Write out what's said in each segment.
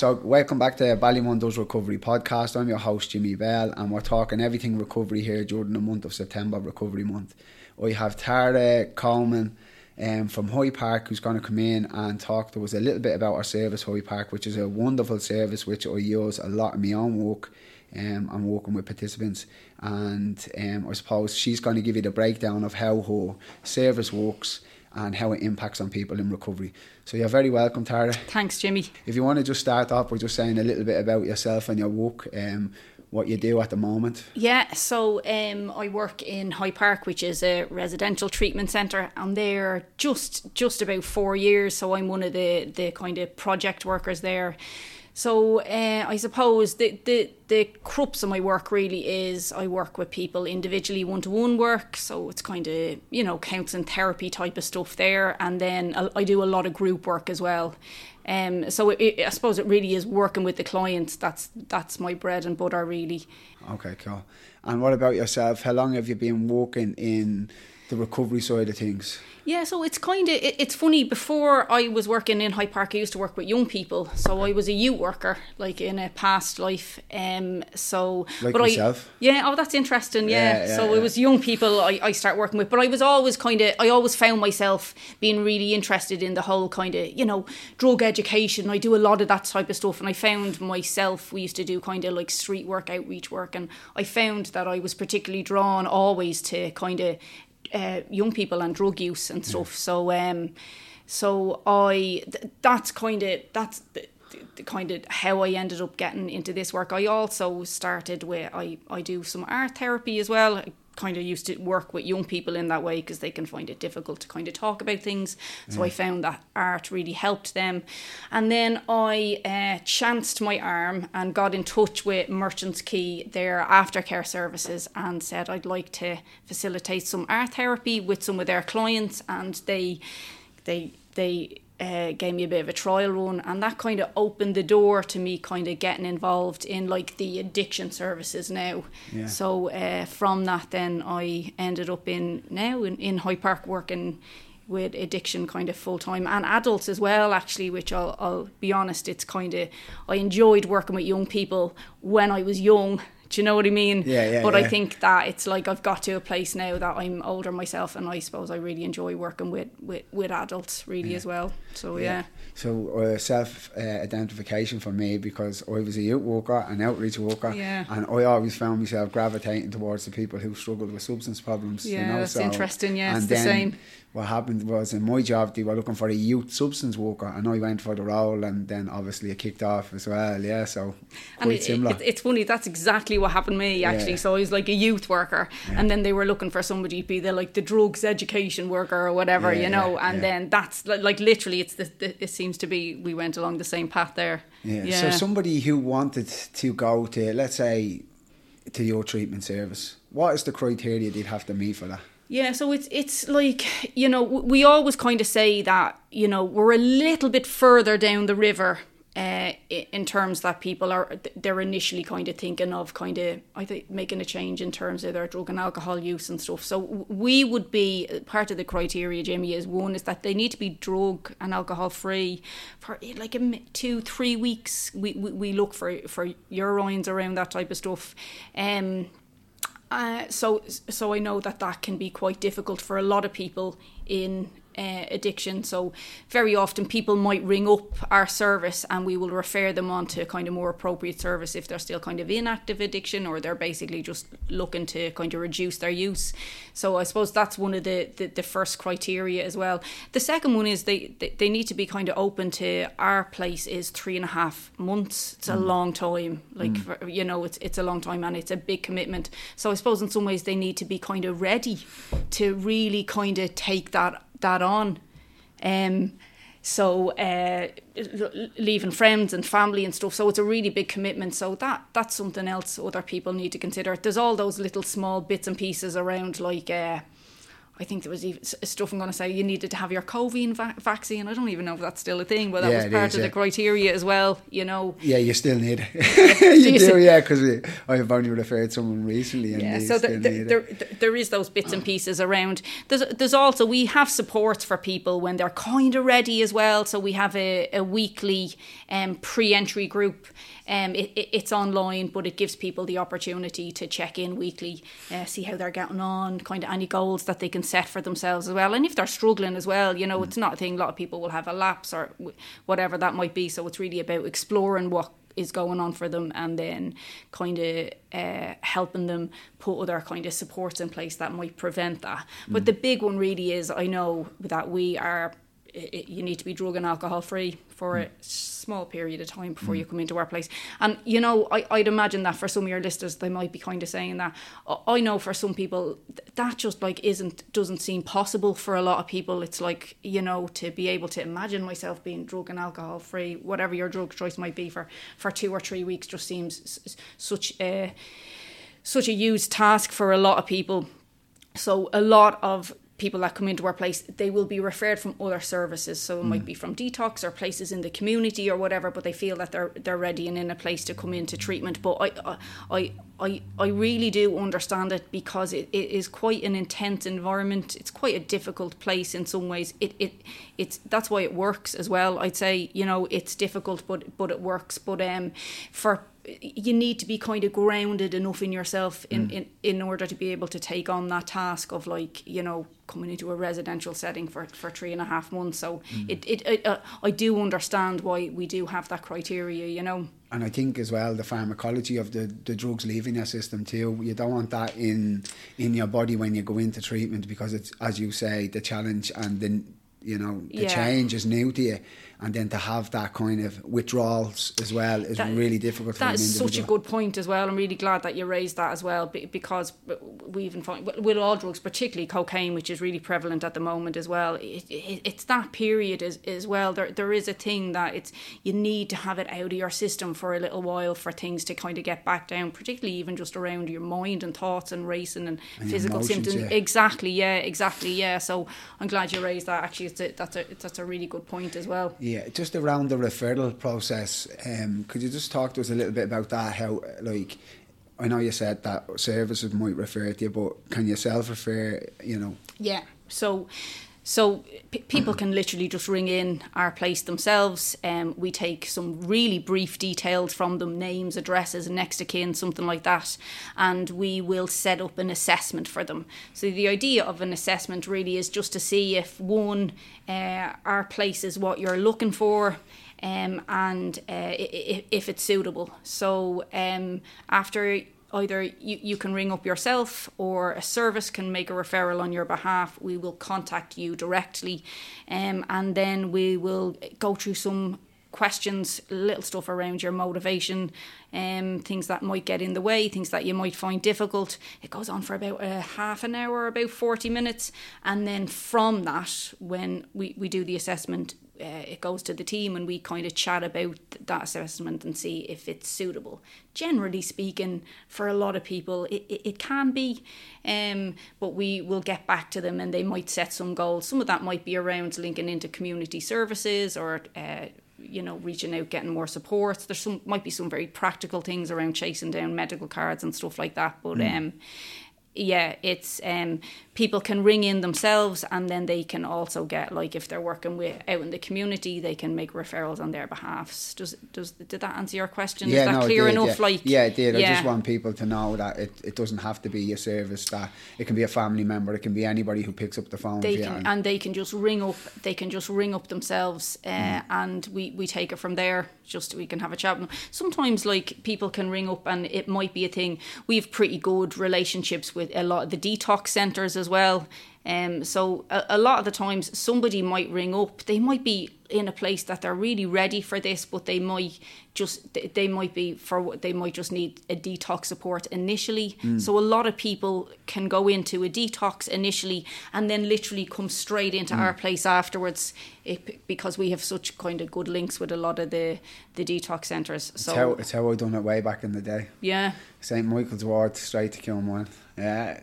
So, welcome back to Ballymun Recovery podcast. I'm your host, Jimmy Bell, and we're talking everything recovery here during the month of September, Recovery Month. We have Tara Coleman um, from High Park who's going to come in and talk to us a little bit about our service, High Park, which is a wonderful service which I use a lot in my own work. Um, I'm working with participants, and um, I suppose she's going to give you the breakdown of how her service works and how it impacts on people in recovery. So you're very welcome, Tara. Thanks, Jimmy. If you want to just start off by just saying a little bit about yourself and your work, um, what you do at the moment. Yeah, so um, I work in High Park, which is a residential treatment centre. I'm there just just about four years, so I'm one of the the kind of project workers there. So uh, I suppose the, the the crux of my work really is I work with people individually, one to one work. So it's kind of you know counselling therapy type of stuff there, and then I do a lot of group work as well. Um, so it, I suppose it really is working with the clients. That's that's my bread and butter really. Okay, cool. And what about yourself? How long have you been working in the recovery side of things? Yeah, so it's kind of it, it's funny. Before I was working in High Park, I used to work with young people. So I was a youth worker, like in a past life. Um, so like but myself. I, yeah. Oh, that's interesting. Yeah. Yeah, yeah, so yeah. it was young people I, I start working with, but I was always kind of I always found myself being really interested in the whole kind of you know drug education. I do a lot of that type of stuff, and I found myself. We used to do kind of like street work, outreach work, and I found that I was particularly drawn always to kind of uh, young people and drug use and stuff. So, um, so I th- that's kind of that's the, the kind of how I ended up getting into this work. I also started with I I do some art therapy as well. I kind of used to work with young people in that way because they can find it difficult to kind of talk about things. So I found that art really helped them. And then I uh, chanced my arm and got in touch with Merchants Quay, their aftercare services, and said I'd like to facilitate some art therapy with some of their clients. And they, they, they uh, gave me a bit of a trial run, and that kind of opened the door to me kind of getting involved in like the addiction services now. Yeah. So uh, from that, then I ended up in now in, in High Park working with addiction kind of full time and adults as well actually which I'll, I'll be honest it's kind of I enjoyed working with young people when I was young do you know what I mean Yeah, yeah, but I think that it's like I've got to a place now that I'm older myself and I suppose I really enjoy working with with, with adults really as well so yeah, So uh, self uh, identification for me because I was a youth worker, an outreach worker, Yeah. and I always found myself gravitating towards the people who struggled with substance problems. you Yeah, know, that's so- interesting, yeah, and it's the same. What happened was in my job they were looking for a youth substance worker, and I went for the role, and then obviously it kicked off as well. Yeah, so quite and it, similar. it, it's funny that's exactly what happened to me actually Yeah. so I was like a youth worker and then they were looking for somebody to be the like the drugs education worker or whatever Yeah, you know yeah, and yeah. then that's like, like it's the, the it seems to be we went along the same path there Yeah. So somebody who wanted to go to, let's say, to your treatment service, what is the criteria they'd have to meet for that? Yeah, so it's it's like you know we always kind of say that you know we're a little bit further down the river uh, in terms that people are they're initially kind of thinking of kind of I think making a change in terms of their drug and alcohol use and stuff. So we would be part of the criteria, Jamie, is one is that they need to be drug and alcohol free for eh, like a two three weeks. We we, we look for for urines around that type of stuff. Um, uh, so so I know that that can be quite difficult for a lot of people in uh, addiction. So very often people might ring up our service and we will refer them on to kind of more appropriate service if they're still kind of in active addiction or they're basically just looking to kind of reduce their use. So I suppose that's one of the, the, the first criteria as well. The second one is they, they, they need to be kind of open to our place is three and a half months. It's a long time. Like, for, you know, it's, it's a long time and it's a big commitment. So I suppose in some ways they need to be kind of ready to really kind of take that that on. Um, so uh, leaving friends and family and stuff. So it's a really big commitment. So that that's something else other people need to consider. There's all those little small bits and pieces around, like uh, I think there was even stuff I'm going to say you needed to have your COVID va- vaccine. I don't even know if that's still a thing, but that Yeah, was part is, of yeah. the criteria as well. You know, Yeah, you still need it. you do, yeah, because I have only referred someone recently, and yeah. So still there, need there, there, there is those bits and pieces around. There's there's also we have supports for people when they're kind of ready as well. So we have a, a weekly um, pre-entry group. Um, it, it, it's online, but it gives people the opportunity to check in weekly, uh, see how they're getting on, kind of any goals that they can set for themselves as well. And if they're struggling as well, you know, it's not a thing. A lot of people will have a lapse or whatever that might be. So it's really about exploring what is going on for them and then kind of uh, helping them put other kind of supports in place that might prevent that. But the big one really is I know that we are you need to be drug and alcohol free for a hmm. small period of time before you hmm. come into our place. And you know, I, I'd imagine that for some of your listeners, they might be kind of saying that. I- know for some people that just like isn't doesn't seem possible for a lot of people. It's like you know to be able to imagine myself being drug and alcohol free, whatever your drug choice might be for for two or three weeks, just seems such a such a huge task for a lot of people. So a lot of people that come into our place, they will be referred from other services. So it might be from detox or places in the community or whatever, but they feel that they're they're ready and in a place to come into treatment. But I I I I really do understand it because it, it is quite an intense environment. It's quite a difficult place in some ways. It it it's that's why it works as well. I'd say, you know, it's difficult but but it works. But um for you need to be kind of grounded enough in yourself in, in, in order to be able to take on that task of like you know coming into a residential setting for, for three and a half months so it, it, it uh, I do understand why we do have that criteria you know And I think as well the pharmacology of the, the drugs leaving your system too. You don't want that in in your body when you go into treatment because it's as you say the challenge and then you know the Yeah. change is new to you, and then to have that kind of withdrawals as well is That- really difficult That is such a good point as well. I'm really glad that you raised that as well because we even find with all drugs, particularly cocaine, which is really prevalent at the moment as well. It, it, it's that period as, as well. There there is a thing that it's you need to have it out of your system for a little while for things to kind of get back down, particularly even just around your mind and thoughts and racing and, And physical emotions, symptoms. yeah. Exactly, yeah, exactly, yeah. So I'm glad you raised that. Actually, it's a, that's a that's a really good point as well. Yeah, just around the referral process, um, could you just talk to us a little bit about that? How, like, I know you said that services might refer to you, but can you self-refer? You know, Yeah. So, so p- people can literally just ring in our place themselves. Um, we take some really brief details from them, names, addresses, next of kin, something like that, and we will set up an assessment for them. So the idea of an assessment really is just to see if one, uh, our place is what you're looking for. Um, and uh, if it's suitable. So um, after either you, you can ring up yourself or a service can make a referral on your behalf. We will contact you directly um, and then we will go through some questions, little stuff around your motivation, um, things that might get in the way, things that you might find difficult. It goes on for about a half an hour, about 40 minutes. And then from that, when we, we do the assessment, uh, it goes to the team and we kind of chat about that assessment and see if it's suitable. Generally speaking, for a lot of people, it, it, it can be, um, but we will get back to them and they might set some goals. Some of that might be around linking into community services or. Uh, you know, reaching out, getting more support. There's some might be some very practical things around chasing down medical cards and stuff like that. But um, yeah, it's um, people can ring in themselves, and then they can also get like if they're working with out in the community, they can make referrals on their behalfs. Does does did that answer your question? Is that it clear did, enough? Yeah. Like yeah, it did. I just want people to know that it, it doesn't have to be a service. That it can be a family member. It can be anybody who picks up the phone. they can and- and they can just ring up they can just ring up themselves uh, and we we take it from there just we can have a chat with them. sometimes like people can ring up and it might be a thing we have pretty good relationships with a lot of the detox centers as well. Um so a, a lot of the times somebody might ring up. They might be in a place that they're really ready for this but they might just they- they might be for what they might just need a detox support initially. So a lot of people can go into a detox initially and then literally come straight into our place afterwards it, because we have such kind of good links with a lot of the the detox centers it's, so how, it's how I done it way back in the day. yeah. St Michael's Ward, straight to Kilmore. Yeah,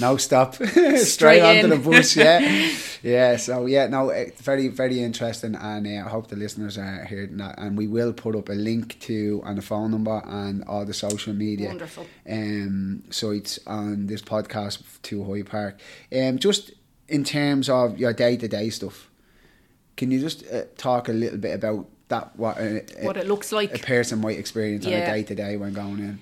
no stop, straight, Straight onto the bus. Yeah, yeah. So yeah, no, eh, very very interesting, and uh, I hope the listeners are hearing that. And we will put up a link to and a phone number and all the social media Wonderful. um, sites on this podcast to High Park. Um, just in terms of your day to day stuff, can you just uh, talk a little bit about that? What What it looks like a person might experience on a day to day when going in.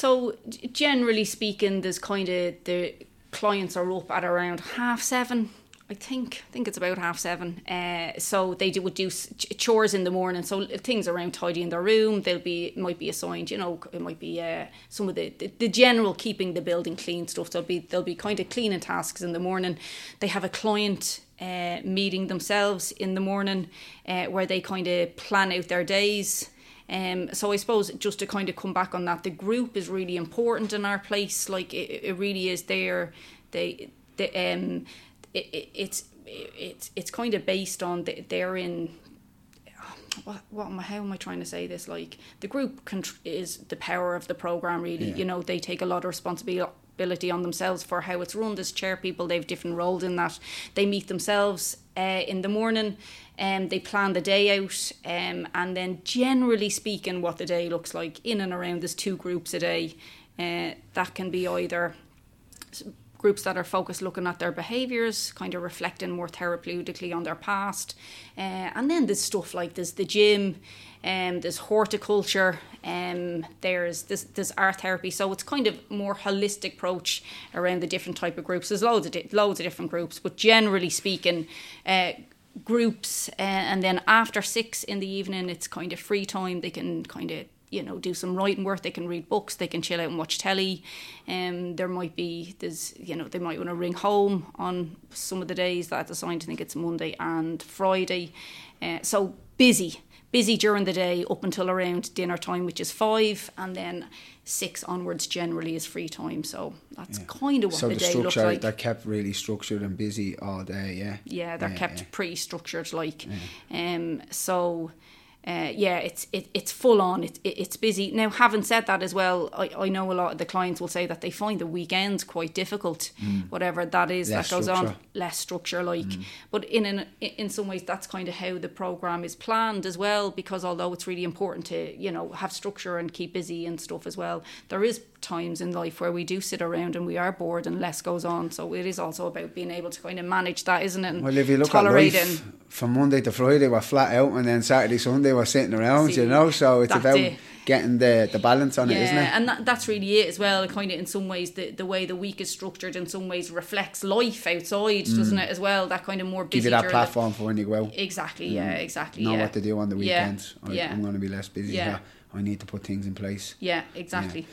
So generally speaking, there's kind of the clients are up at around half seven. I think I think it's about half seven. Uh, so they do, would do ch- chores in the morning. So things around tidying their room. They'll be might be assigned. You know, it might be uh, some of the, the the general keeping the building clean stuff. There'll be there'll be kind of cleaning tasks in the morning. They have a client uh, meeting themselves in the morning where they kind of plan out their days. Um, so I suppose just to kind of come back on that, the group is really important in our place. Like it, it really is there. They, the um, it, it, it's it's it's kind of based on the, they're in. What, what am I, how am I trying to say this? Like the group contr- is the power of the program. Really, Yeah. you know, they take a lot of responsibility on themselves for how it's run. As chair people, they have different roles in that. They meet themselves uh, in the morning and they plan the day out um, and then generally speaking what the day looks like in and around there's two groups a day uh, that can be either groups that are focused looking at their behaviours kind of reflecting more therapeutically on their past uh, and then there's stuff like there's the gym um, there's horticulture um, there's, there's there's art therapy. So it's kind of more holistic approach around the different type of groups. There's loads of di- loads of different groups but generally speaking uh, groups uh, and then after six in the evening it's kind of free time. They can kind of you know do some writing work. They can read books. They can chill out and watch telly. Um, there might be there's you know they might want to ring home on some of the days that's assigned I think it's Monday and Friday. Uh, so busy busy during the day up until around dinner time which is five and then six onwards generally is free time so that's kind of what so the, the day looks like they're kept really structured and busy all day. Yeah. yeah they're Yeah, kept yeah. pretty structured like um so uh, yeah, it's it, it's full on. It, it, it's busy now. Having said that, as well, I, I know a lot of the clients will say that they find the weekends quite difficult. Whatever that is, Mm. Less that goes on structure. Mm. less structure. Like, but in an in some ways, that's kind of how the program is planned as well. Because although it's really important to you know have structure and keep busy and stuff as well, there is times in life where we do sit around and we are bored and less goes on. So it is also about being able to kind of manage that, isn't it? And Well, if you look at tolerating. life, from Monday to Friday we're flat out, and then Saturday, Sunday we're sitting around. See, you know, so it's about it. getting the the balance on it, isn't it? Yeah, and that, that's really it as well. Kind of in some ways, the, the way the week is structured in some ways reflects life outside, doesn't it? As well, that kind of more busy. Mm. Give you that during the- platform for when you go out. exactly. Yeah. Exactly. Know yeah. what to do on the Yeah, weekends. I, yeah. I'm going to be less busy. Yeah. Yeah. I need to put things in place. Yeah. Exactly.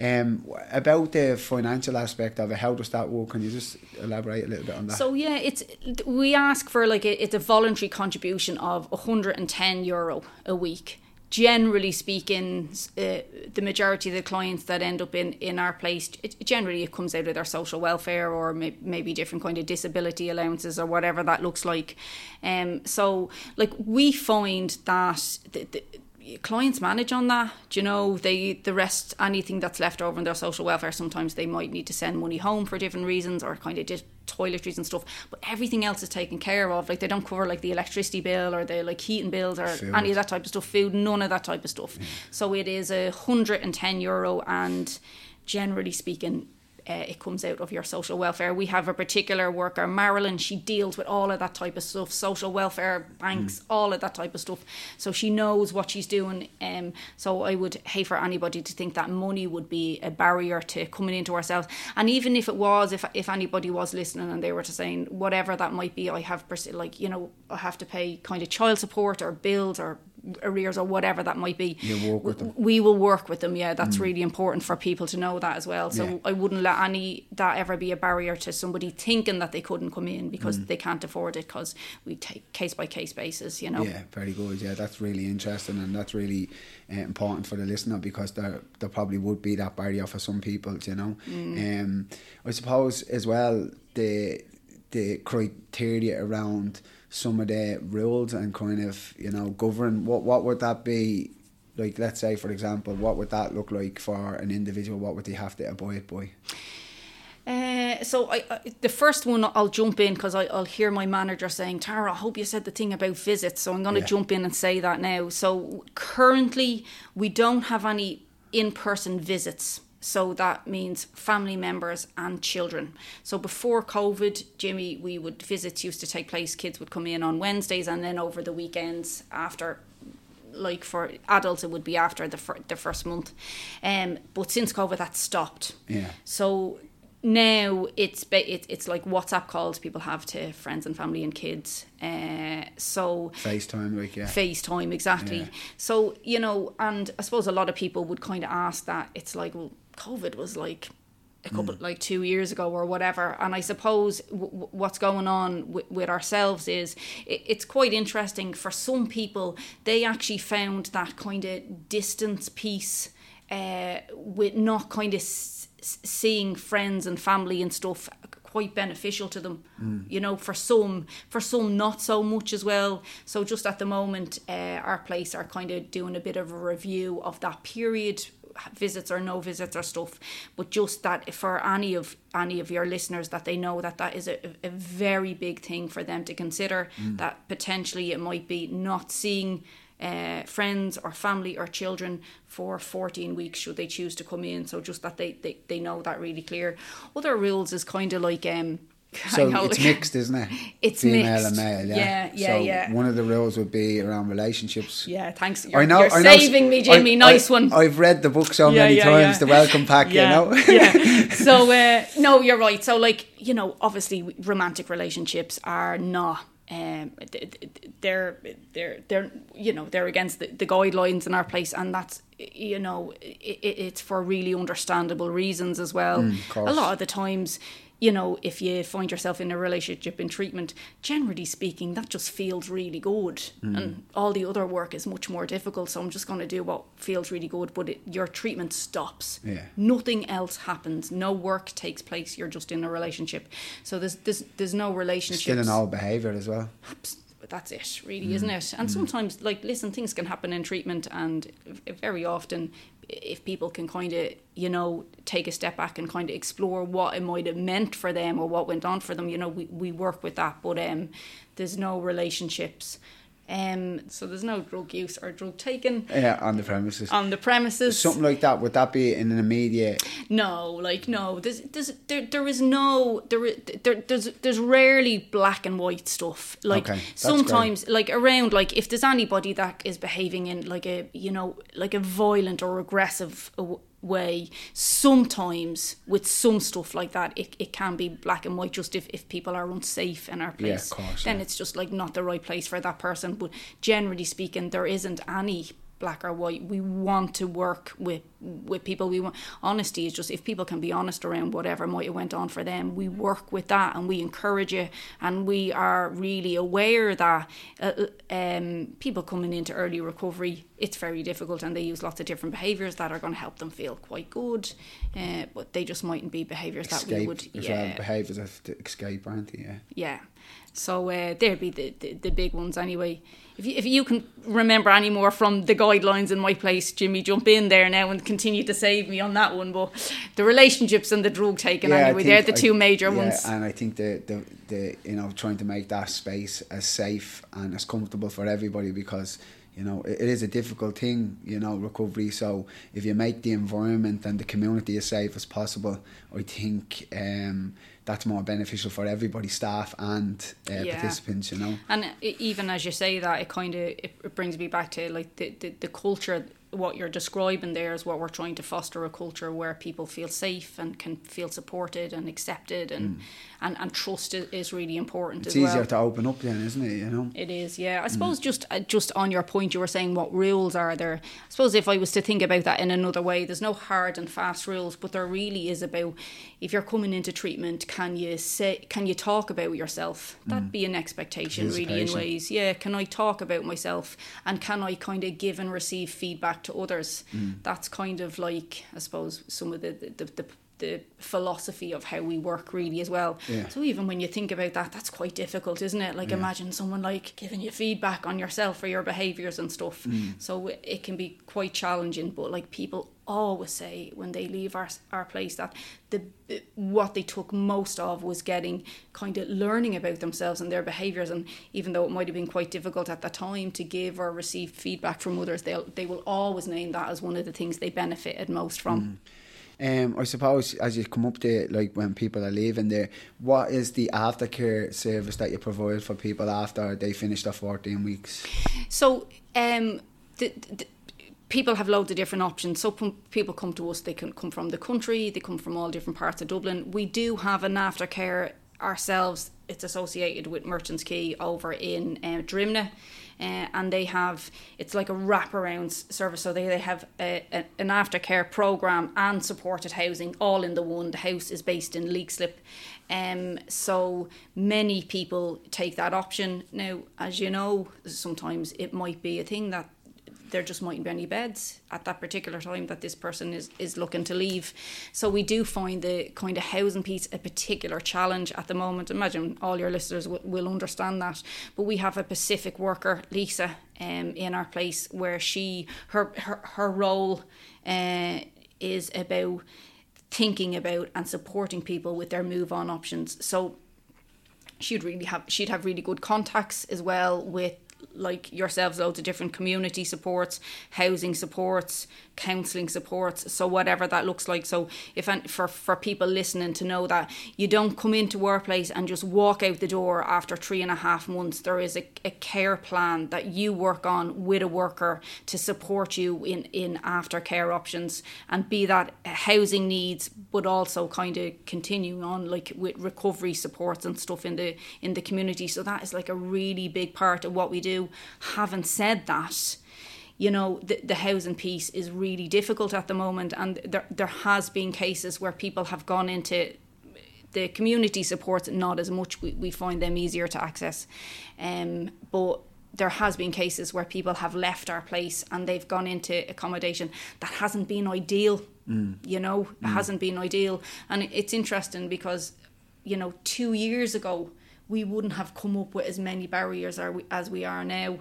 Um, about the financial aspect of it, how does that work? Can you just elaborate a little bit on that? So yeah, it's we ask for like a, it's a voluntary contribution of 110 euro a week. Generally speaking, uh, the majority of the clients that end up in, in our place, it, generally it comes out of their social welfare or may, maybe different kind of disability allowances or whatever that looks like. Um, so like we find that the, the, clients manage on that. Do you know they the rest anything that's left over in their social welfare? Sometimes they might need to send money home for different reasons or kind of just toiletries and stuff. But everything else is taken care of. Like they don't cover like the electricity bill or the like heating bills or Food. any of that type of stuff. Food, none of that type of stuff. Mm. So it is a hundred and ten euro and generally speaking. Uh, it comes out of your social welfare. We have a particular worker, Marilyn. She deals with all of that type of stuff, social welfare, banks, all of that type of stuff. So she knows what she's doing. Um, so I would hate for anybody to think that money would be a barrier to coming into ourselves. And even if it was, if if anybody was listening and they were to saying whatever that might be, I have pers- like you know I have to pay kind of child support or bills or arrears or whatever that might be. You work with them. We will work with them. Yeah, that's really important for people to know that as well. So Yeah. I wouldn't let any that ever be a barrier to somebody thinking that they couldn't come in because they can't afford it because we take case by case basis. You know. Yeah, very good. Yeah, that's really interesting, and that's really uh, important for the listener because there there probably would be that barrier for some people. You know, Mm. um, I suppose as well the the criteria around some of the rules and kind of you know govern what what would that be like let's say for example what would that look like for an individual what would they have to abide by Uh, so I, I, the first one I'll jump in because I'll hear my manager saying, Tara, I hope you said the thing about visits. So I'm going to Yeah. jump in and say that now. So currently we don't have any in-person visits. So that means family members and children. So before COVID, Jimmy, we would visits used to take place. Kids would come in on Wednesdays, and then over the weekends after like for adults it would be after the fir- the first month um but since covid that stopped Yeah. so now it's ba- it, it's like whatsapp calls people have to friends and family and kids uh so FaceTime, like yeah. FaceTime, exactly. Yeah. So, you know, and I suppose a lot of people would kind of ask that. It's like, well, COVID was like a couple, Mm. like two years ago or whatever. And I suppose w- what's going on w- with ourselves is it, it's quite interesting. For some people, they actually found that kind of distance piece uh, with not kind of s- seeing friends and family and stuff quite beneficial to them you know for some for some not so much as well so just at the moment uh, our place are kind of doing a bit of a review of that period visits or no visits or stuff but just that for any of any of your listeners that they know that that is a, a very big thing for them to consider that potentially it might be not seeing uh, friends or family or children for 14 weeks should they choose to come in. So just that they, they, they know that really clear. Other rules is kind of like um So it's mixed, isn't it? It's Female mixed. and male, yeah. Yeah, yeah, so yeah. One of the rules would be around relationships. yeah thanks you're, I know. you're I know, saving me Jimmy I- nice I, one I've read the book so Yeah, many yeah, times. The welcome pack, yeah, you know. yeah. So uh, no, you're right. So like you know, obviously romantic relationships are not. Um, th- th- they're they're they're you know they're against the, the guidelines in our place, and that's you know it, it's for really understandable reasons as well. Mm, course. a lot of the times, you know, if you find yourself in a relationship in treatment, generally speaking, that just feels really good, Mm. and all the other work is much more difficult. So I'm just going to do what feels really good, but it, your treatment stops. Yeah. Nothing else happens. No work takes place. You're just in a relationship. So there's there's there's no relationship. Still in old behaviour as well. That's it, really, isn't it? And sometimes, like, listen, things can happen in treatment, and very often, if people can kind of, you know, take a step back and kind of explore what it might have meant for them or what went on for them, you know, we, we work with that. But um, there's no relationships. Um, so there's no drug use or drug taken Yeah, on the premises. on the premises. Something like that. Would that be in an immediate? No, like no. There's, there's, there, there is no, there, there, there's, there's rarely black and white stuff. Like Okay, sometimes, like around, like if there's anybody that is behaving in like a, you know, like a violent or aggressive w- way, sometimes with some stuff like that, it, it can be black and white. Just if, if people are unsafe in our Yeah, place, course, then yeah. it's just like not the right place for that person. But generally speaking, there isn't any black or white. We want to work with with people. We want honesty is just if people can be honest around whatever might have went on for them. We work with that and we encourage it, and we are really aware that uh, um, people coming into early recovery, it's very difficult, and they use lots of different behaviours that are going to help them feel quite good, uh, but they just mightn't be behaviours that we would yeah well. Behaviours the escape, aren't they? Yeah. yeah. So uh, there'd be the, the, the big ones anyway. If you, if you can remember any more from the guidelines in my place, Jimmy, jump in there now and continue to save me on that one. But the relationships and the drug taking I anyway, they're the two I- major yeah, ones. And I think the, the the you know trying to make that space as safe and as comfortable for everybody because you know it, it is a difficult thing you know recovery. So if you make the environment and the community as safe as possible, I think um, that's more beneficial for everybody, staff and uh, Yeah. participants. You know. And even as you say that, it kind of it, it brings me back to like the, the, the culture. What you're describing there is what we're trying to foster a culture where people feel safe and can feel supported and accepted, and and, and trust is, really important Mm. It's as easier well. to open up then, isn't it? You know. It is, yeah. I suppose just uh, just on your point, you were saying what rules are there. I suppose if I was to think about that in another way, there's no hard and fast rules, but there really is about if you're coming into treatment, can you say, can you talk about yourself? That'd be an expectation, really, in ways. Yeah, can I talk about myself, and can I kind of give and receive feedback to others? Mm. That's kind of like I suppose some of the the, the the philosophy of how we work really as well. Yeah. So even when you think about that, that's quite difficult, isn't it? Like Yeah. imagine someone like giving you feedback on yourself or your behaviours and stuff. Mm. So it- it can be quite challenging. But like people always say when they leave our our place that the what they took most of was getting kind of learning about themselves and their behaviours. And even though it might have been quite difficult at the time to give or receive feedback from others, they they will always name that as one of the things they benefited most from. Um, I suppose as you come up to like when people are leaving there, what is the aftercare service that you provide for people after they finish their 14 weeks? So, um, the, the, people have loads of different options. So, people come to us, they can come from the country, they come from all different parts of Dublin. We do have an aftercare ourselves, it's associated with Merchants Quay over in uh, Drimnagh. Uh, and they have it's like a wraparound service. So they, they have a, a, an aftercare program and supported housing all in the one. The house is based in Leixlip um, so many people take that option. Now as you know sometimes it might be a thing that there just mightn't be any beds at that particular time that this person is, is looking to leave. So we do find the kind of housing piece a particular challenge at the moment. Imagine all your listeners w- will understand that. But we have a Pacific worker, Lisa, um, in our place where she her her, her role uh, is about thinking about and supporting people with their move on options. So she'd really have she'd have really good contacts as well with like yourselves loads of different community supports housing supports counselling supports so whatever that looks like. So if for for people listening to know that you don't come into workplace and just walk out the door after three and a half months there is a, a care plan that you work on with a worker to support you in in aftercare options and be that housing needs but also kind of continuing on like with recovery supports and stuff in the in the community. So that is like a really big part of what we do having said that you know the, the housing piece is really difficult at the moment and there, there has been cases where people have gone into the community supports not as much. We, we find them easier to access. Um, but there has been cases where people have left our place and they've gone into accommodation that hasn't been ideal you know it hasn't been ideal. And it's interesting because you know two years ago we wouldn't have come up with as many barriers are we, as we are now.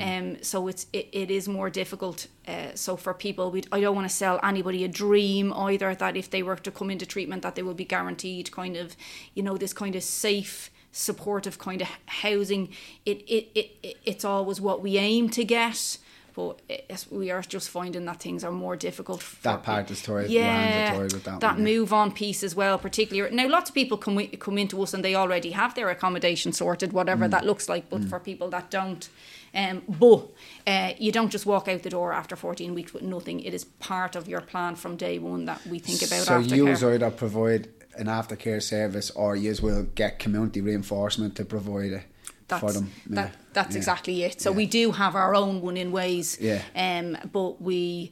Um so it's it, it is more difficult uh, so for people we I don't want to sell anybody a dream either that if they were to come into treatment that they will be guaranteed kind of you know this kind of safe supportive kind of housing. It it, it, it it's always what we aim to get but it's, we are just finding that things are more difficult. For That part is toy- yeah, mandatory with that one, yeah. move on piece as well, particularly now. Lots of people come come into us and they already have their accommodation sorted, whatever Mm. that looks like. But for people that don't, um, but uh, you don't just walk out the door after fourteen weeks with nothing. It is part of your plan from day one that we think about. So you either provide an aftercare service or you will get community reinforcement to provide it that's, them. Yeah. That, that's Yeah. exactly it. So Yeah. we do have our own one in ways. Yeah. Um, but we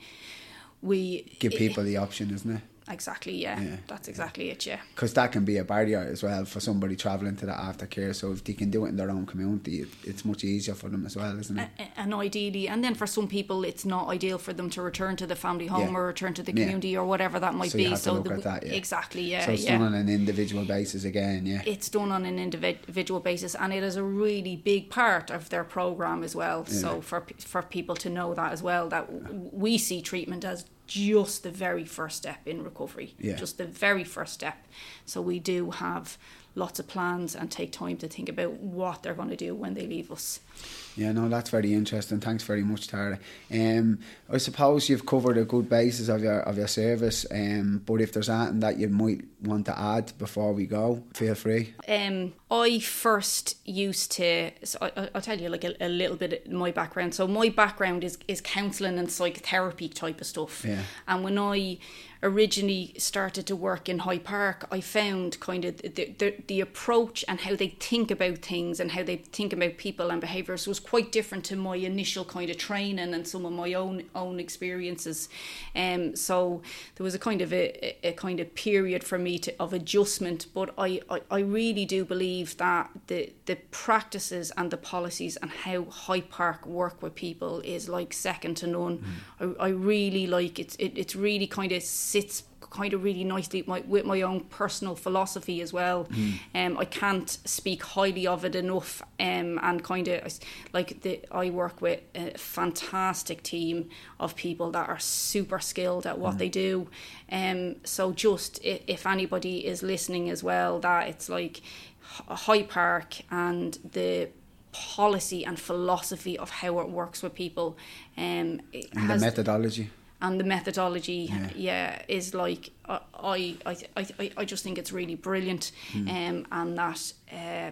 we Give people the option, isn't it? Exactly yeah. Yeah. That's exactly it. Yeah. Because that can be a barrier as well for somebody travelling to the aftercare. So if they can do it in their own community, it, it's much easier for them as well, isn't it? A- and ideally, and then for some people, it's not ideal for them to return to the family home Yeah. or return to the Yeah. community or whatever that might So be. you have to look the- at that, yeah. exactly, yeah, so it's yeah. done on an individual basis again, yeah. it's done on an individual basis, and it is a really big part of their program as well. So for for people to know that as well, that we see treatment as just the very first step in recovery, Yeah. just the very first step. So we do have lots of plans and take time to think about what they're going to do when they leave us. Yeah, no, that's very interesting. Thanks very much, Tara. Um, I suppose you've covered a good basis of your of your service. Um, but if there's anything that you might want to add before we go, feel free. Um, I first used to. So I, I'll tell you like a, a little bit of my background. So my background is is counselling and psychotherapy type of stuff. Yeah. And when I originally started to work in High Park, I found kind of the, the the approach and how they think about things and how they think about people and behaviours was quite different to my initial kind of training and some of my own own experiences. Um, so there was a kind of a, a kind of period for me to, of adjustment, but I, I, I really do believe that the the practices and the policies and how High Park work with people is like second to none. I, I really like it. It it's really kind of sits kind of really nicely my, with my own personal philosophy as well. Mm. Um, I can't speak highly of it enough. Um, and kind of like the I work with a fantastic team of people that are super skilled at what Mm. they do. Um, so just if, if anybody is listening as well, that it's like High Park and the policy and philosophy of how it works with people um And the methodology. And the methodology Yeah. yeah, is like I, I I I just think it's really brilliant Hmm. um and that uh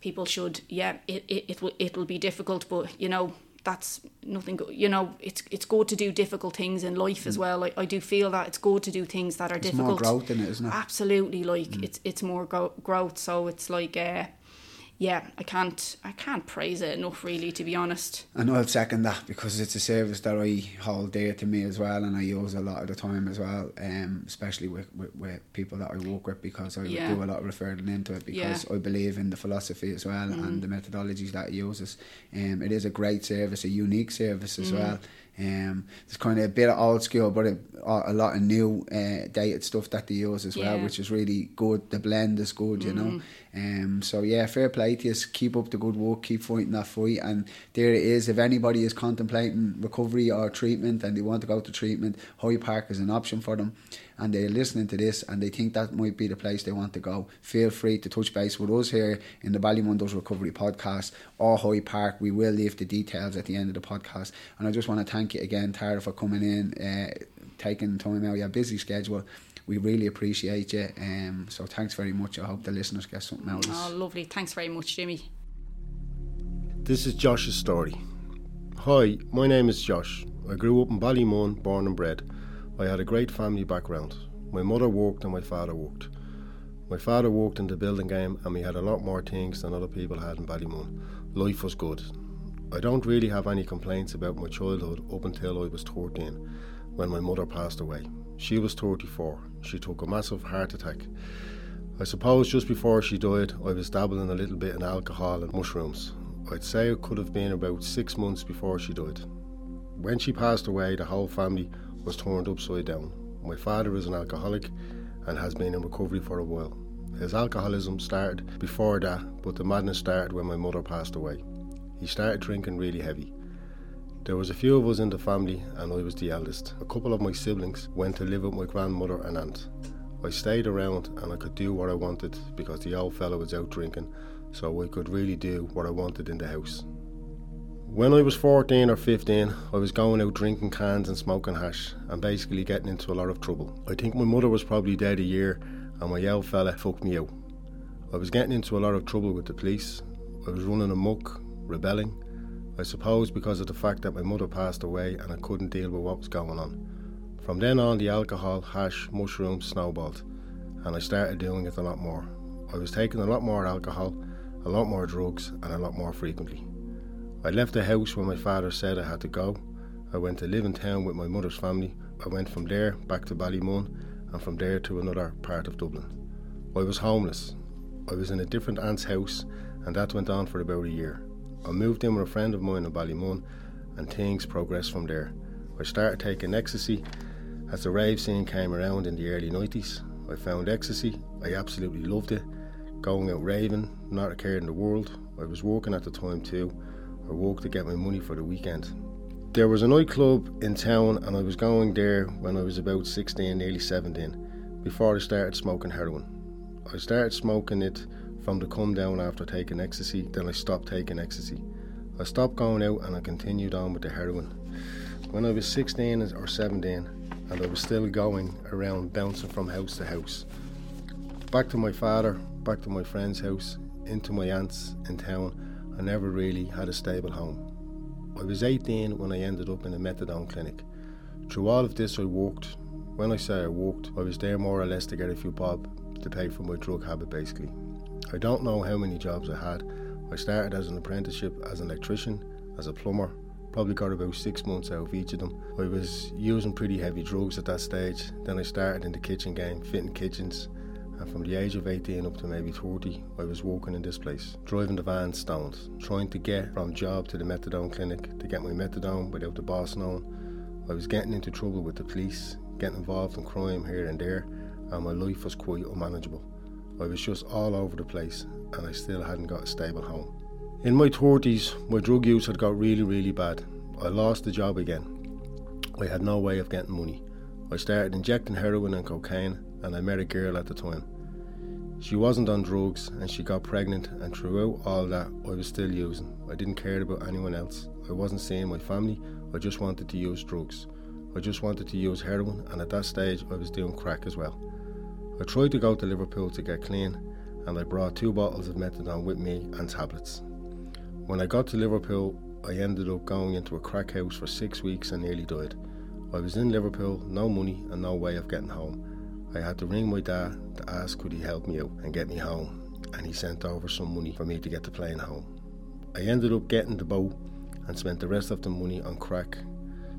people should yeah it, it, it will it'll be difficult but you know that's nothing go- you know it's it's good to do difficult things in life as well I, I do feel that it's good to do things that are Hmm. It's more difficult growth in it, isn't it? absolutely like it's it's more go- growth so it's like uh yeah I can't I can't praise it enough really to be honest And I'll second that because it's a service that I hold dear to me as well, and I use a lot of the time as well, um, especially with, with, with people that I work with because I Yeah. do a lot of referring into it because Yeah. I believe in the philosophy as well and the methodologies that it uses. Um, it is a great service, a unique service as well. Um, it's kind of a bit of old school, but a, a lot of new uh, dated stuff that they use as well, Yeah. which is really good. The blend is good, you know. Um, so yeah, fair play to you. Keep up the good work. Keep fighting that fight. And there it is. If anybody is contemplating recovery or treatment and they want to go to treatment, High Park is an option for them. And they're listening to this and they think that might be the place they want to go. Feel free to touch base with us here in the Ballymun Does Recovery Podcast or High Park. We will leave the details at the end of the podcast. And I just want to thank you again, Tara, for coming in, uh, taking time out of your busy schedule. We really appreciate you. Um, so thanks very much. I hope the listeners get something out of oh lovely thanks very much Jimmy This is Josh's story. Hi, my name is Josh. I grew up in Ballymun, born and bred. I had a great family background. My mother worked and my father worked. My father worked in the building game and we had a lot more things than other people had in Ballymun. Life was good. I don't really have any complaints about my childhood up until I was 13 when my mother passed away. She was 34. She took a massive heart attack. I suppose just before she died, I was dabbling a little bit in alcohol and mushrooms. I'd say it could have been about six months before she died. When she passed away, the whole family was turned upside down. My father is an alcoholic and has been in recovery for a while. His alcoholism started before that, but the madness started when my mother passed away. He started drinking really heavy. There was a few of us in the family, and I was the eldest. A couple of my siblings went to live with my grandmother and aunt. I stayed around and I could do what I wanted because the old fellow was out drinking, so I could really do what I wanted in the house. When I was 14 or 15, I was going out drinking cans and smoking hash and basically getting into a lot of trouble. I think my mother was probably dead a year and my old fella fucked me out. I was getting into a lot of trouble with the police. I was running amok, rebelling. I suppose because of the fact that my mother passed away and I couldn't deal with what was going on. From then on, the alcohol, hash, mushrooms snowballed, and I started doing it a lot more. I was taking a lot more alcohol, a lot more drugs, and a lot more frequently. I left the house when my father said I had to go. I went to live in town with my mother's family. I went from there back to Ballymun, and from there to another part of Dublin. I was homeless. I was in a different aunt's house, and that went on for about a year. I moved in with a friend of mine in Ballymun, and things progressed from there. I started taking ecstasy as the rave scene came around in the early 90s. I found ecstasy, I absolutely loved it. Going out raving, not a care in the world. I was working at the time too. I worked to get my money for the weekend. There was a nightclub in town, and I was going there when I was about 16, nearly 17, before I started smoking heroin. I started smoking it from the come down after taking ecstasy, then I stopped taking ecstasy. I stopped going out and I continued on with the heroin. When I was 16 or 17, and I was still going around bouncing from house to house. Back to my father, back to my friend's house, into my aunt's in town, I never really had a stable home. I was 18 when I ended up in a methadone clinic. Through all of this, I walked. When I say I walked, I was there more or less to get a few bob to pay for my drug habit, basically. I don't know how many jobs I had. I started as an apprenticeship as an electrician, as a plumber, probably got about six months out of each of them. I was using pretty heavy drugs at that stage. Then I started in the kitchen game, fitting kitchens. And from the age of 18 up to maybe 30, I was working in this place, driving the van stoned, trying to get from job to the methadone clinic to get my methadone without the boss knowing. I was getting into trouble with the police, getting involved in crime here and there, and my life was quite unmanageable. I was just all over the place, and I still hadn't got a stable home. In my 30s, my drug use had got really, really bad. I lost the job again. I had no way of getting money. I started injecting heroin and cocaine, and I met a girl at the time. She wasn't on drugs and she got pregnant, and throughout all that, I was still using. I didn't care about anyone else. I wasn't seeing my family, I just wanted to use drugs. I just wanted to use heroin, and at that stage, I was doing crack as well. I tried to go to Liverpool to get clean, and I brought two bottles of methadone with me and tablets. When I got to Liverpool, I ended up going into a crack house for six weeks and nearly died. I was in Liverpool, no money and no way of getting home. I had to ring my dad to ask could he help me out and get me home, and he sent over some money for me to get the plane home. I ended up getting the boat and spent the rest of the money on crack.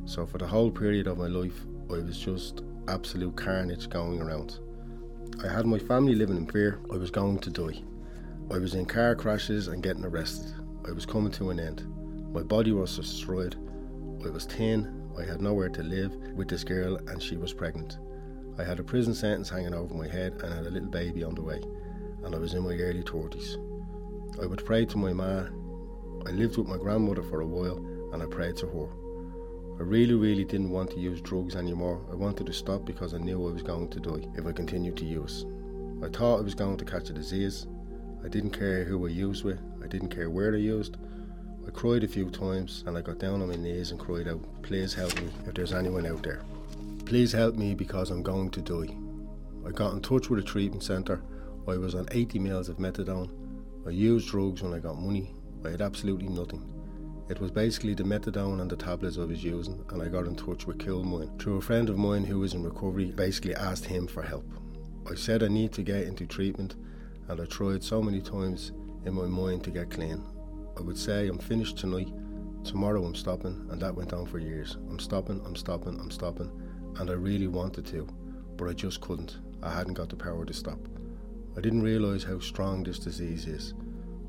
So for the whole period of my life, I was just absolute carnage going around. I had my family living in fear I was going to die. I was in car crashes and getting arrested. I was coming to an end. My body was destroyed. I was 10. I had nowhere to live with this girl, and she was pregnant. I had a prison sentence hanging over my head and had a little baby on the way, and I was in my early 30s. I would pray to my ma. I lived with my grandmother for a while, and I prayed to her. I really, really didn't want to use drugs anymore. I wanted to stop because I knew I was going to die if I continued to use. I thought I was going to catch a disease. I didn't care who I used with, I didn't care where I used. I cried a few times and I got down on my knees and cried out, Please help me if there's anyone out there. Please help me because I'm going to die. I got in touch with a treatment centre. I was on 80 mils of methadone. I used drugs when I got money. I had absolutely nothing. It was basically the methadone and the tablets I was using, and I got in touch with Coolmine through a friend of mine who was in recovery. Basically, asked him for help. I said I need to get into treatment, and I tried so many times in my mind to get clean. I would say I'm finished tonight, tomorrow I'm stopping, and that went on for years. I'm stopping, I'm stopping, I'm stopping and I really wanted to, but I just couldn't. I hadn't got the power to stop. I didn't realise how strong this disease is.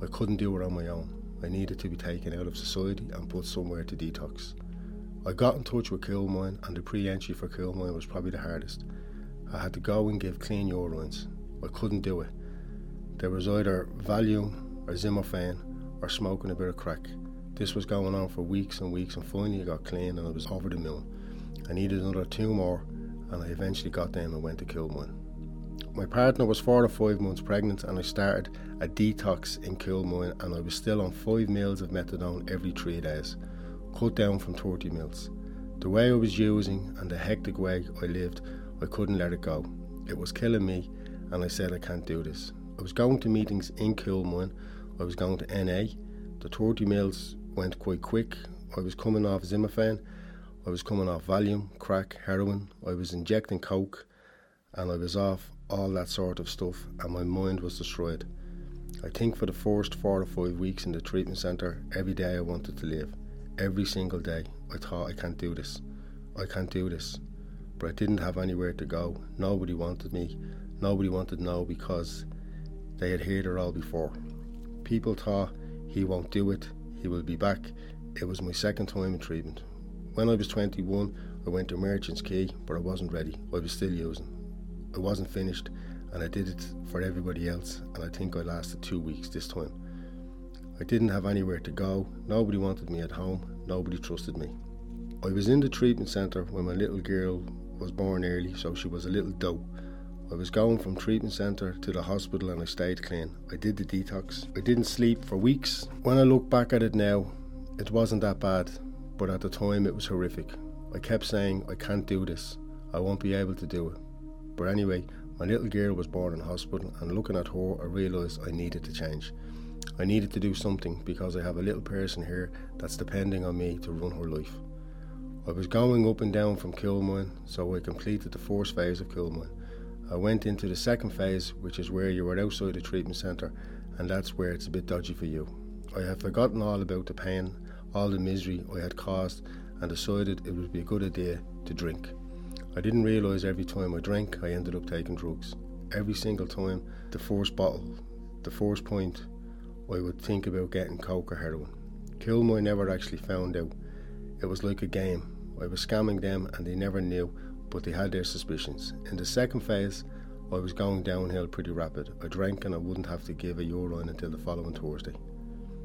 I couldn't do it on my own. I needed to be taken out of society and put somewhere to detox. I got in touch with Coolmine, and the pre entry for Coolmine was probably the hardest. I had to go and give clean urines. I couldn't do it. There was either Valium or Zimovane or smoking a bit of crack. This was going on for weeks and weeks, and finally I got clean and I was over the moon. I needed another two more, and I eventually got them and went to Coolmine. My partner was four or five months pregnant, and I started a detox in Coolmine, and I was still on five mils of methadone every three days, cut down from 30 mils. The way I was using and the hectic way I lived, I couldn't let it go. It was killing me, and I said I can't do this. I was going to meetings in Coolmine, I was going to NA. The 30 mils went quite quick. I was coming off Zimovane I was coming off Valium, crack, heroin. I was injecting coke, and I was off all that sort of stuff, and my mind was destroyed. I think for the first four or five weeks in the treatment centre, every day I wanted to live. Every single day, I thought, I can't do this. I can't do this. But I didn't have anywhere to go. Nobody wanted me. Nobody wanted to know because they had heard it all before. People thought, he won't do it, he will be back. It was my second time in treatment. When I was 21, I went to Merchants Quay, but I wasn't ready. I was still using. I wasn't finished, and I did it for everybody else, and I think I lasted two weeks this time. I didn't have anywhere to go, nobody wanted me at home, nobody trusted me. I was in the treatment centre when my little girl was born early, so she was a little dope. I was going from treatment centre to the hospital and I stayed clean. I did the detox. I didn't sleep for weeks. When I look back at it now, it wasn't that bad but at the time it was horrific. I kept saying, I can't do this, I won't be able to do it. But anyway, my little girl was born in hospital, and looking at her, I realised I needed to change. I needed to do something because I have a little person here that's depending on me to run her life. I was going up and down from Coolmine, so I completed the first phase of Coolmine. I went into the second phase, which is where you are outside the treatment centre, and that's where it's a bit dodgy for you. I have forgotten all about the pain all the misery I had caused and decided it would be a good idea to drink. I didn't realise every time I drank I ended up taking drugs. Every single time, the first bottle, the first point, I would think about getting coke or heroin. Coolmine never actually found out. It was like a game. I was scamming them and they never knew. but they had their suspicions. In the second phase, I was going downhill pretty rapid. I drank and I wouldn't have to give a urine until the following Thursday.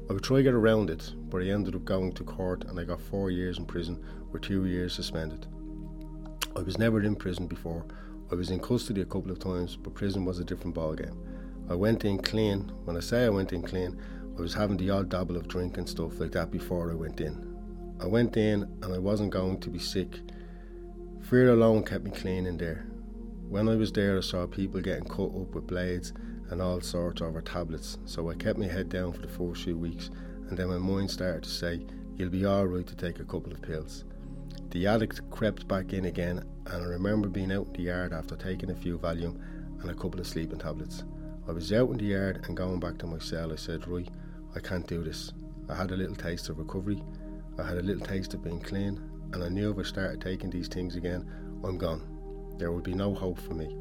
I would try to get around it, but I ended up going to court and I got four years in prison with two years suspended. I was never in prison before. I was in custody a couple of times, but prison was a different ballgame. I went in clean. When I say I went in clean, I was having the odd dabble of drink and stuff like that before I went in. I went in and I wasn't going to be sick. Fear alone kept me clean in there. When I was there, I saw people getting cut up with blades and all sorts over tablets, so I kept my head down for the first few weeks, and then my mind started to say, You'll be alright to take a couple of pills. The addict crept back in again, and I remember being out in the yard after taking a few Valium and a couple of sleeping tablets. I was out in the yard and going back to my cell. I said, Right, I can't do this. I had a little taste of recovery, I had a little taste of being clean, and I knew if I started taking these things again, I'm gone. There would be no hope for me.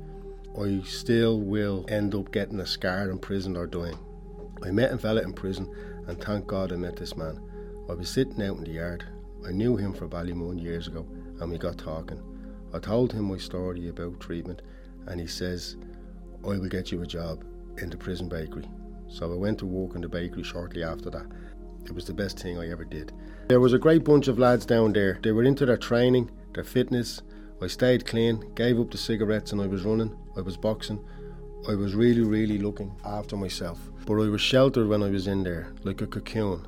I still will end up getting a scar in prison or dying. I met a fella in prison, and thank God I met this man. I was sitting out in the yard. I knew him from Ballymun years ago, and we got talking. I told him my story about treatment, and he says, I will get you a job in the prison bakery. So I went to work in the bakery shortly after that. It was the best thing I ever did. There was a great bunch of lads down there. They were into their training, their fitness. I stayed clean, gave up the cigarettes, and I was running. I was boxing. I was really, really looking after myself. But I was sheltered when I was in there, like a cocoon.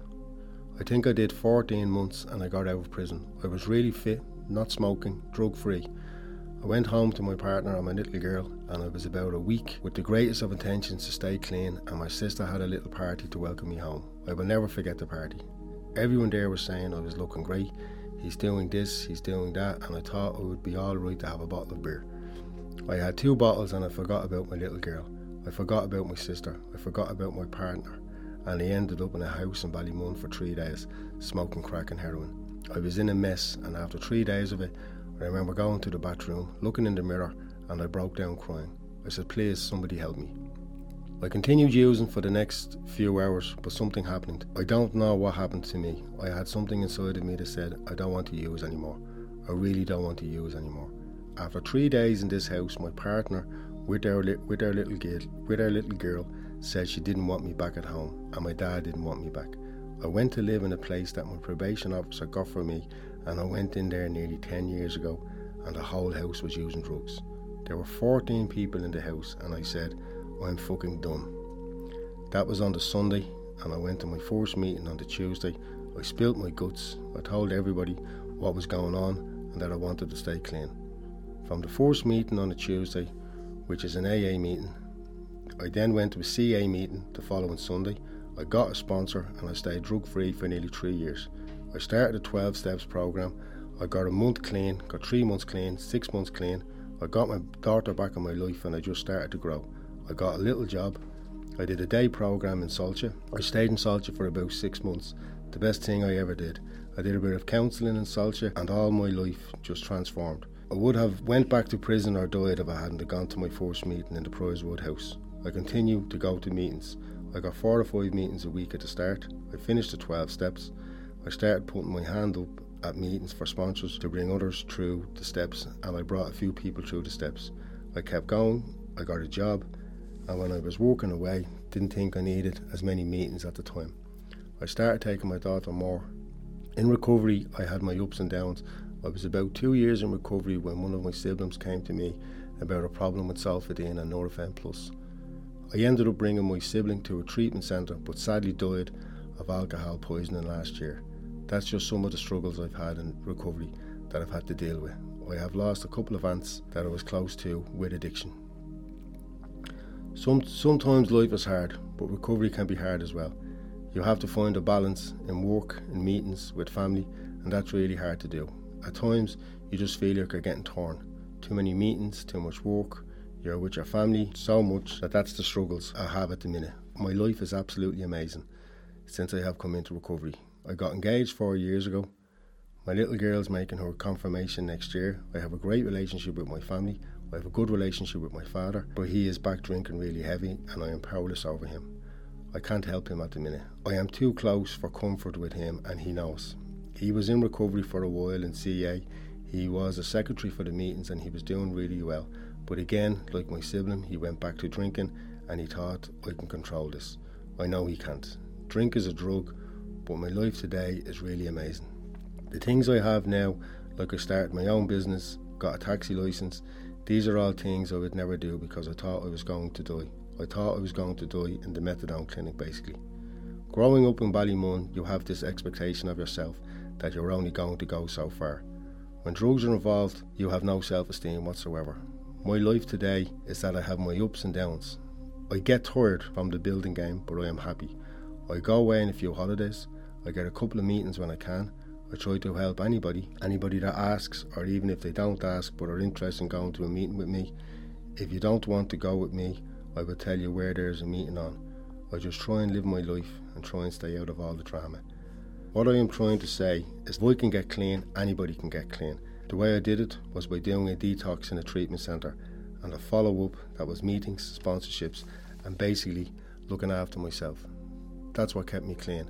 I think I did 14 months and I got out of prison. I was really fit, not smoking, drug free. I went home to my partner and my little girl, and I was about a week with the greatest of intentions to stay clean. And my sister had a little party to welcome me home. I will never forget the party. Everyone there was saying I was looking great. He's doing this, he's doing that, and I thought it would be all right to have a bottle of beer. I had two bottles and I forgot about my little girl. I forgot about my sister. I forgot about my partner. And I ended up in a house in Ballymun for three days, smoking crack and heroin. I was in a mess, and after three days of it, I remember going to the bathroom, looking in the mirror, and I broke down crying. I said, Please, somebody help me. I continued using for the next few hours, but something happened. I don't know what happened to me. I had something inside of me that said, I don't want to use anymore. I really don't want to use anymore. After three days in this house, my partner, with our, li- with our little girl, with our little girl, said she didn't want me back at home, and my dad didn't want me back. I went to live in a place that my probation officer got for me and I went in there nearly 10 years ago and the whole house was using drugs. There were 14 people in the house and I said, I'm fucking done. That was on the Sunday and I went to my first meeting on the Tuesday. I spilt my guts. I told everybody what was going on and that I wanted to stay clean. From the first meeting on the Tuesday, which is an AA meeting, I then went to a CA meeting the following Sunday. I got a sponsor and I stayed drug free for nearly three years. I started a 12 steps program. I got a month clean, got three months clean, six months clean. I got my daughter back in my life and I just started to grow. I got a little job. I did a day program in Soilse. I stayed in Soilse for about six months. The best thing I ever did. I did a bit of counselling in Soilse and all my life just transformed. I would have went back to prison or died if I hadn't gone to my first meeting in the Prizewood House. I continue to go to meetings. I got four or five meetings a week at the start. I finished the 12 steps. I started putting my hand up at meetings for sponsors to bring others through the steps, and I brought a few people through the steps. I kept going, I got a job, and when I was walking away, didn't think I needed as many meetings at the time. I started taking my daughter more. In recovery, I had my ups and downs. I was about two years in recovery when one of my siblings came to me about a problem with Solpadeine and Nurofen Plus. I ended up bringing my sibling to a treatment centre, but sadly died of alcohol poisoning last year. That's just some of the struggles I've had in recovery that I've had to deal with. I have lost a couple of aunts that I was close to with addiction. Some, sometimes life is hard, but recovery can be hard as well. You have to find a balance in work and meetings with family, and that's really hard to do. At times, you just feel like you're getting torn. Too many meetings, too much work, you're with your family so much that that's the struggles I have at the minute. My life is absolutely amazing since I have come into recovery. I got engaged four years ago. My little girl's making her confirmation next year. I have a great relationship with my family. I have a good relationship with my father, but he is back drinking really heavy and I am powerless over him. I can't help him at the minute. I am too close for comfort with him and he knows. He was in recovery for a while in CA. He was a secretary for the meetings and he was doing really well. But again, like my sibling, he went back to drinking and he thought, I can control this. I know he can't. Drink is a drug, but my life today is really amazing. The things I have now, like I started my own business, got a taxi license, these are all things I would never do because I thought I was going to die. I thought I was going to die in the methadone clinic basically. Growing up in Ballymun, you have this expectation of yourself that you're only going to go so far. When drugs are involved, you have no self esteem whatsoever. My life today is that I have my ups and downs. I get tired from the building game, but I am happy. I go away on a few holidays, I get a couple of meetings when I can. I try to help anybody, anybody that asks, or even if they don't ask but are interested in going to a meeting with me. If you don't want to go with me, I will tell you where there's a meeting on. I just try and live my life and try and stay out of all the drama. What I am trying to say is if I can get clean, anybody can get clean. The way I did it was by doing a detox in a treatment centre and a follow up that was meetings, sponsorships, and basically looking after myself. That's what kept me clean.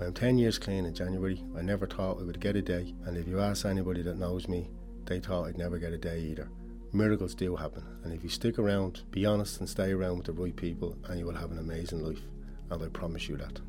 I am 10 years clean in January. I never thought I would get a day, and if you ask anybody that knows me, they thought I'd never get a day either. Miracles do happen, and if you stick around, be honest, and stay around with the right people, and you will have an amazing life. And I promise you that.